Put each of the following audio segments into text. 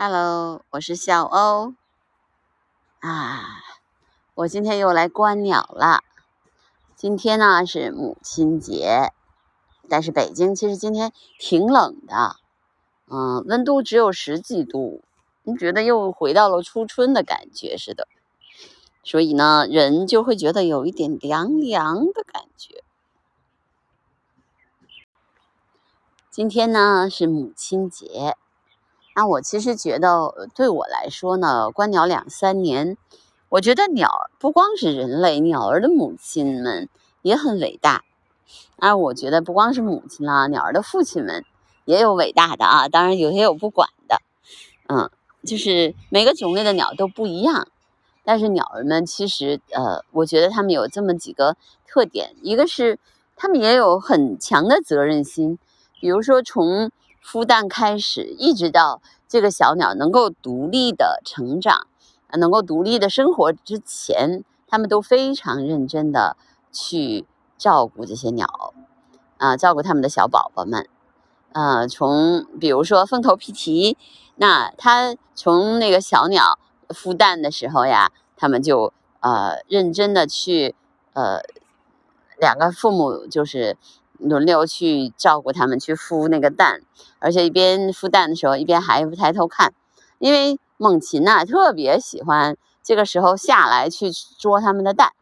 Hello，我是小欧啊，我今天又来观鸟了。今天呢是母亲节，但是北京其实今天挺冷的，嗯，温度只有十几度，你觉得又回到了初春的感觉似的，所以呢，人就会觉得有一点凉凉的感觉。今天呢是母亲节。那我其实觉得，对我来说呢，观鸟两三年，我觉得鸟不光是人类，鸟儿的母亲们也很伟大。啊，我觉得不光是母亲啦，鸟儿的父亲们也有伟大的啊，当然有些有不管的。嗯，就是每个种类的鸟都不一样，但是鸟儿们其实，呃，我觉得它们有这么几个特点，一个是它们也有很强的责任心，比如说从。孵蛋开始，一直到这个小鸟能够独立的成长，能够独立的生活之前，他们都非常认真的去照顾这些鸟，啊，照顾他们的小宝宝们，呃，从比如说凤头皮蹄，那它从那个小鸟孵蛋的时候呀，他们就呃认真的去呃两个父母就是。轮流去照顾它们，去孵那个蛋，而且一边孵蛋的时候，一边还不抬头看，因为猛禽呐特别喜欢这个时候下来去捉它们的蛋，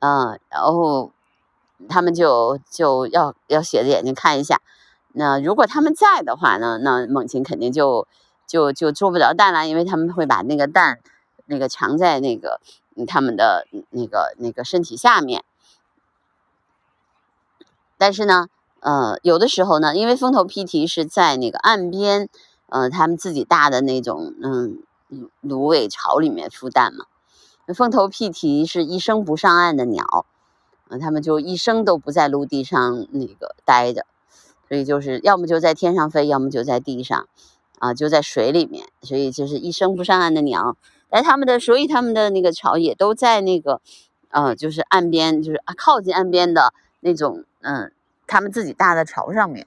嗯，然后他们就就要要斜着眼睛看一下，那如果他们在的话呢，那猛禽肯定就就就捉不着蛋了，因为他们会把那个蛋那个藏在那个他们的那个那个身体下面。但是呢，呃，有的时候呢，因为风头披蹄是在那个岸边，呃，他们自己搭的那种，嗯，芦苇巢里面孵蛋嘛。风头披蹄是一生不上岸的鸟，嗯，他们就一生都不在陆地上那个待着，所以就是要么就在天上飞，要么就在地上，啊，就在水里面，所以就是一生不上岸的鸟。但他们的，所以他们的那个巢也都在那个，呃，就是岸边，就是靠近岸边的那种。嗯，他们自己搭的巢上面，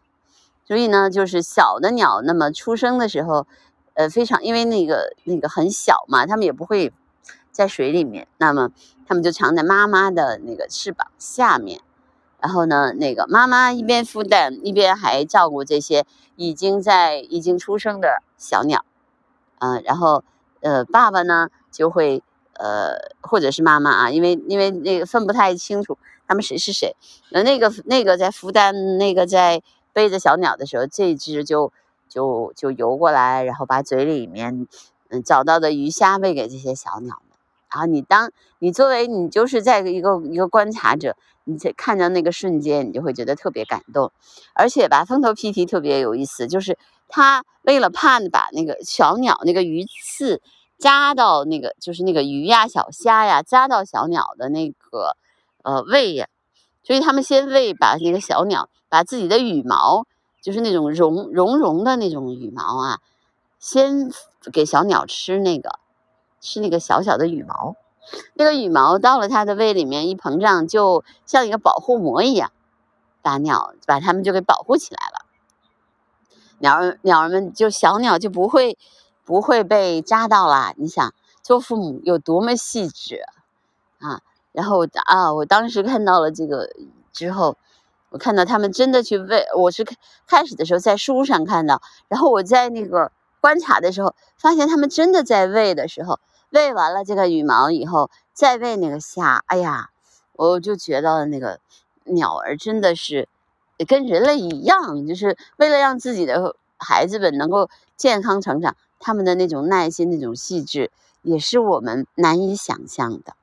所以呢，就是小的鸟，那么出生的时候，呃，非常因为那个那个很小嘛，它们也不会在水里面，那么它们就藏在妈妈的那个翅膀下面，然后呢，那个妈妈一边孵蛋，一边还照顾这些已经在已经出生的小鸟，嗯，然后呃，爸爸呢就会呃，或者是妈妈啊，因为因为那个分不太清楚。他们谁是谁？那那个那个在孵蛋，那个在背着小鸟的时候，这只就就就游过来，然后把嘴里面嗯找到的鱼虾喂给这些小鸟们。然后你当你作为你就是在一个一个观察者，你在看到那个瞬间，你就会觉得特别感动。而且吧，风头皮蹄特别有意思，就是它为了怕把那个小鸟那个鱼刺扎到那个就是那个鱼呀、小虾呀扎到小鸟的那个。呃，胃呀，所以他们先喂，把那个小鸟把自己的羽毛，就是那种绒绒绒的那种羽毛啊，先给小鸟吃那个，吃那个小小的羽毛，那个羽毛到了它的胃里面一膨胀，就像一个保护膜一样，把鸟把它们就给保护起来了，鸟儿鸟儿们就小鸟就不会不会被扎到了。你想做父母有多么细致啊！然后啊，我当时看到了这个之后，我看到他们真的去喂。我是开始的时候在书上看到，然后我在那个观察的时候，发现他们真的在喂的时候，喂完了这个羽毛以后，再喂那个虾。哎呀，我就觉得那个鸟儿真的是跟人类一样，就是为了让自己的孩子们能够健康成长，他们的那种耐心、那种细致，也是我们难以想象的。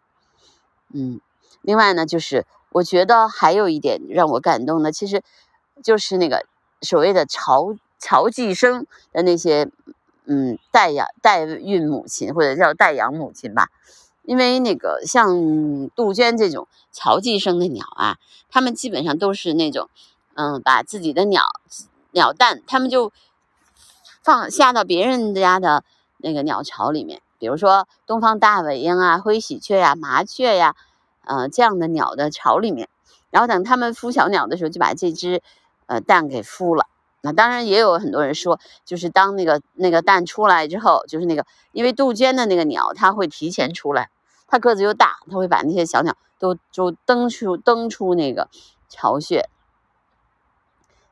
嗯，另外呢，就是我觉得还有一点让我感动的，其实就是那个所谓的巢巢寄生的那些，嗯，代养代孕母亲或者叫代养母亲吧，因为那个像杜鹃这种巢寄生的鸟啊，它们基本上都是那种，嗯，把自己的鸟鸟蛋，它们就放下到别人家的那个鸟巢里面。比如说东方大尾鹰啊、灰喜鹊呀、麻雀呀，呃，这样的鸟的巢里面，然后等它们孵小鸟的时候，就把这只呃蛋给孵了，那当然也有很多人说，就是当那个那个蛋出来之后，就是那个因为杜鹃的那个鸟，它会提前出来，它个子又大，它会把那些小鸟都就蹬出蹬出那个巢穴，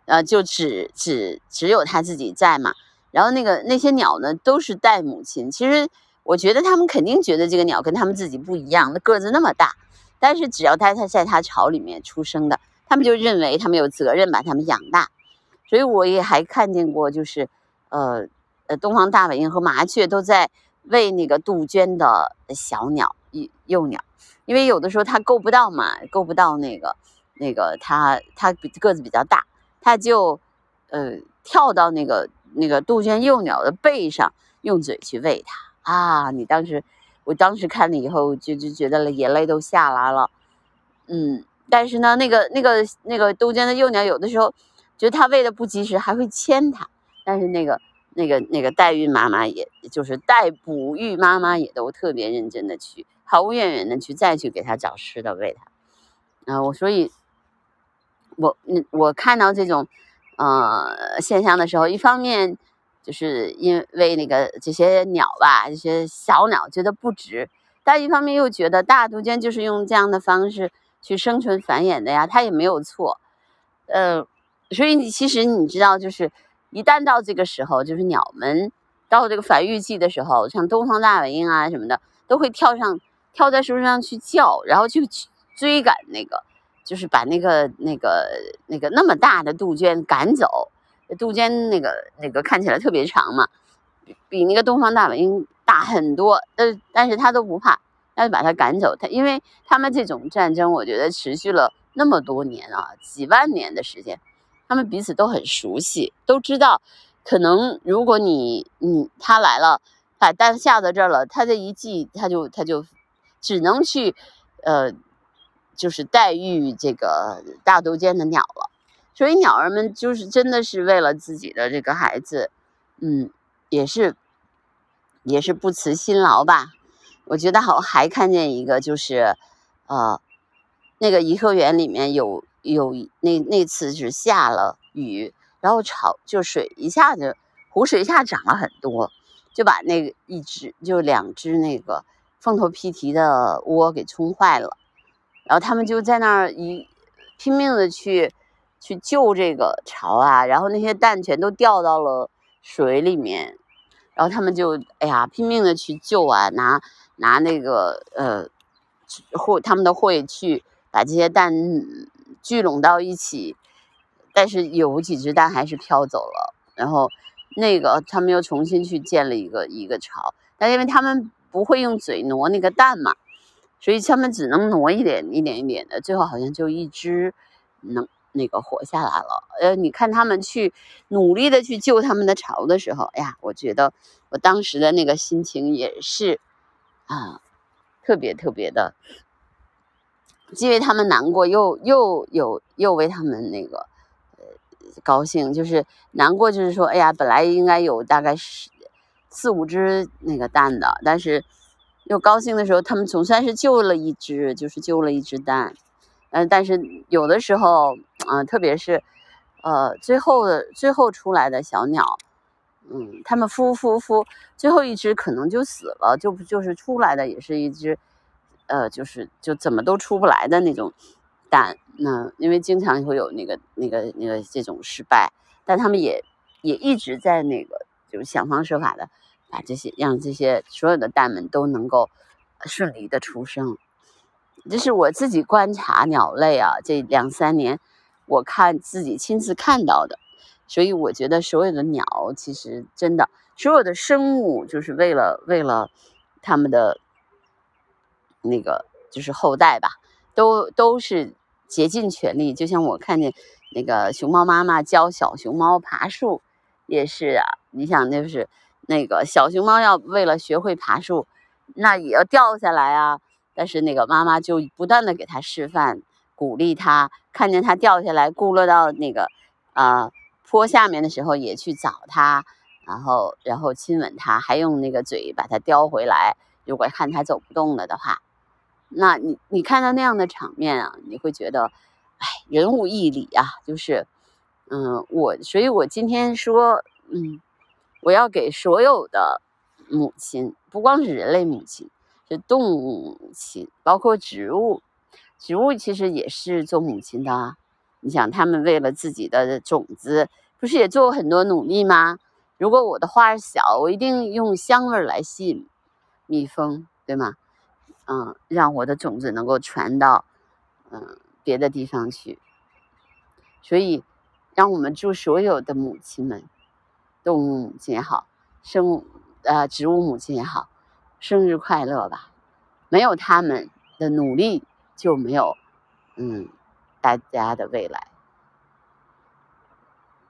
呃，就只只只有它自己在嘛。然后那个那些鸟呢，都是带母亲。其实我觉得他们肯定觉得这个鸟跟他们自己不一样，那个子那么大，但是只要它它在它巢里面出生的，他们就认为他们有责任把它们养大。所以我也还看见过，就是呃呃，东方大本营和麻雀都在喂那个杜鹃的小鸟幼幼鸟，因为有的时候它够不到嘛，够不到那个那个它它个子比较大，它就呃跳到那个那个杜鹃幼鸟的背上，用嘴去喂它啊！你当时我当时看了以后，就就觉得眼泪都下来了，嗯，但是呢，那个那个那个杜鹃的幼鸟有的时候。觉得它喂的不及时，还会牵它。但是那个、那个、那个代孕妈妈，也就是代哺育妈妈，也都特别认真的去，毫无怨言的去再去给它找吃的喂它。啊，我所以，我嗯，我看到这种呃现象的时候，一方面就是因为那个这些鸟吧，这些小鸟觉得不值，但一方面又觉得大杜鹃就是用这样的方式去生存繁衍的呀，它也没有错，呃。所以你其实你知道，就是一旦到这个时候，就是鸟们到这个繁育季的时候，像东方大本营啊什么的，都会跳上跳在树上去叫，然后去追赶那个，就是把那个那个那个那么大的杜鹃赶走。杜鹃那个那个看起来特别长嘛，比那个东方大本营大很多，但但是它都不怕，它就把它赶走。它因为他们这种战争，我觉得持续了那么多年啊，几万年的时间。他们彼此都很熟悉，都知道，可能如果你你他来了，把蛋下到这儿了，他这一季他就他就只能去，呃，就是待遇这个大杜鹃的鸟了。所以鸟儿们就是真的是为了自己的这个孩子，嗯，也是也是不辞辛劳吧。我觉得好还看见一个就是，呃，那个颐和园里面有。有那那次是下了雨，然后潮就水一下子湖水一下涨了很多，就把那个一只就两只那个凤头娉啼的窝给冲坏了，然后他们就在那儿一拼命的去去救这个巢啊，然后那些蛋全都掉到了水里面，然后他们就哎呀拼命的去救啊，拿拿那个呃会他们的会去把这些蛋。聚拢到一起，但是有几只蛋还是飘走了。然后那个他们又重新去建了一个一个巢，但因为他们不会用嘴挪那个蛋嘛，所以他们只能挪一点一点一点的。最后好像就一只能那个活下来了。呃，你看他们去努力的去救他们的巢的时候，哎呀，我觉得我当时的那个心情也是啊，特别特别的。既为他们难过，又又有又为他们那个呃高兴，就是难过，就是说，哎呀，本来应该有大概是四五只那个蛋的，但是又高兴的时候，他们总算是救了一只，就是救了一只蛋。嗯，但是有的时候，嗯，特别是呃最后的最后出来的小鸟，嗯，他们孵孵孵，最后一只可能就死了，就就是出来的也是一只。呃，就是就怎么都出不来的那种蛋，那因为经常会有那个那个那个这种失败，但他们也也一直在那个就是想方设法的把这些让这些所有的蛋们都能够顺利的出生。这是我自己观察鸟类啊，这两三年我看自己亲自看到的，所以我觉得所有的鸟其实真的所有的生物就是为了为了他们的。那个就是后代吧，都都是竭尽全力。就像我看见那个熊猫妈妈教小熊猫爬树，也是啊。你想，就是那个小熊猫要为了学会爬树，那也要掉下来啊。但是那个妈妈就不断的给它示范，鼓励它。看见它掉下来，咕落到那个啊坡下面的时候，也去找它，然后然后亲吻它，还用那个嘴把它叼回来。如果看它走不动了的话。那你你看到那样的场面啊，你会觉得，哎，人无义理啊，就是，嗯，我所以，我今天说，嗯，我要给所有的母亲，不光是人类母亲，是动物母亲，包括植物，植物其实也是做母亲的。你想，他们为了自己的种子，不是也做过很多努力吗？如果我的花小，我一定用香味来吸引蜜蜂，对吗？嗯，让我的种子能够传到嗯别的地方去。所以，让我们祝所有的母亲们，动物母亲也好，生呃植物母亲也好，生日快乐吧！没有他们的努力，就没有嗯。大家的未来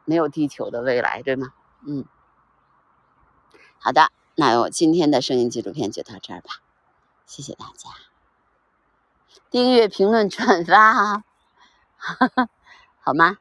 没有地球的未来，对吗？嗯，好的，那我今天的声音纪录片就到这儿吧，谢谢大家，订阅、评论、转发哈，好吗？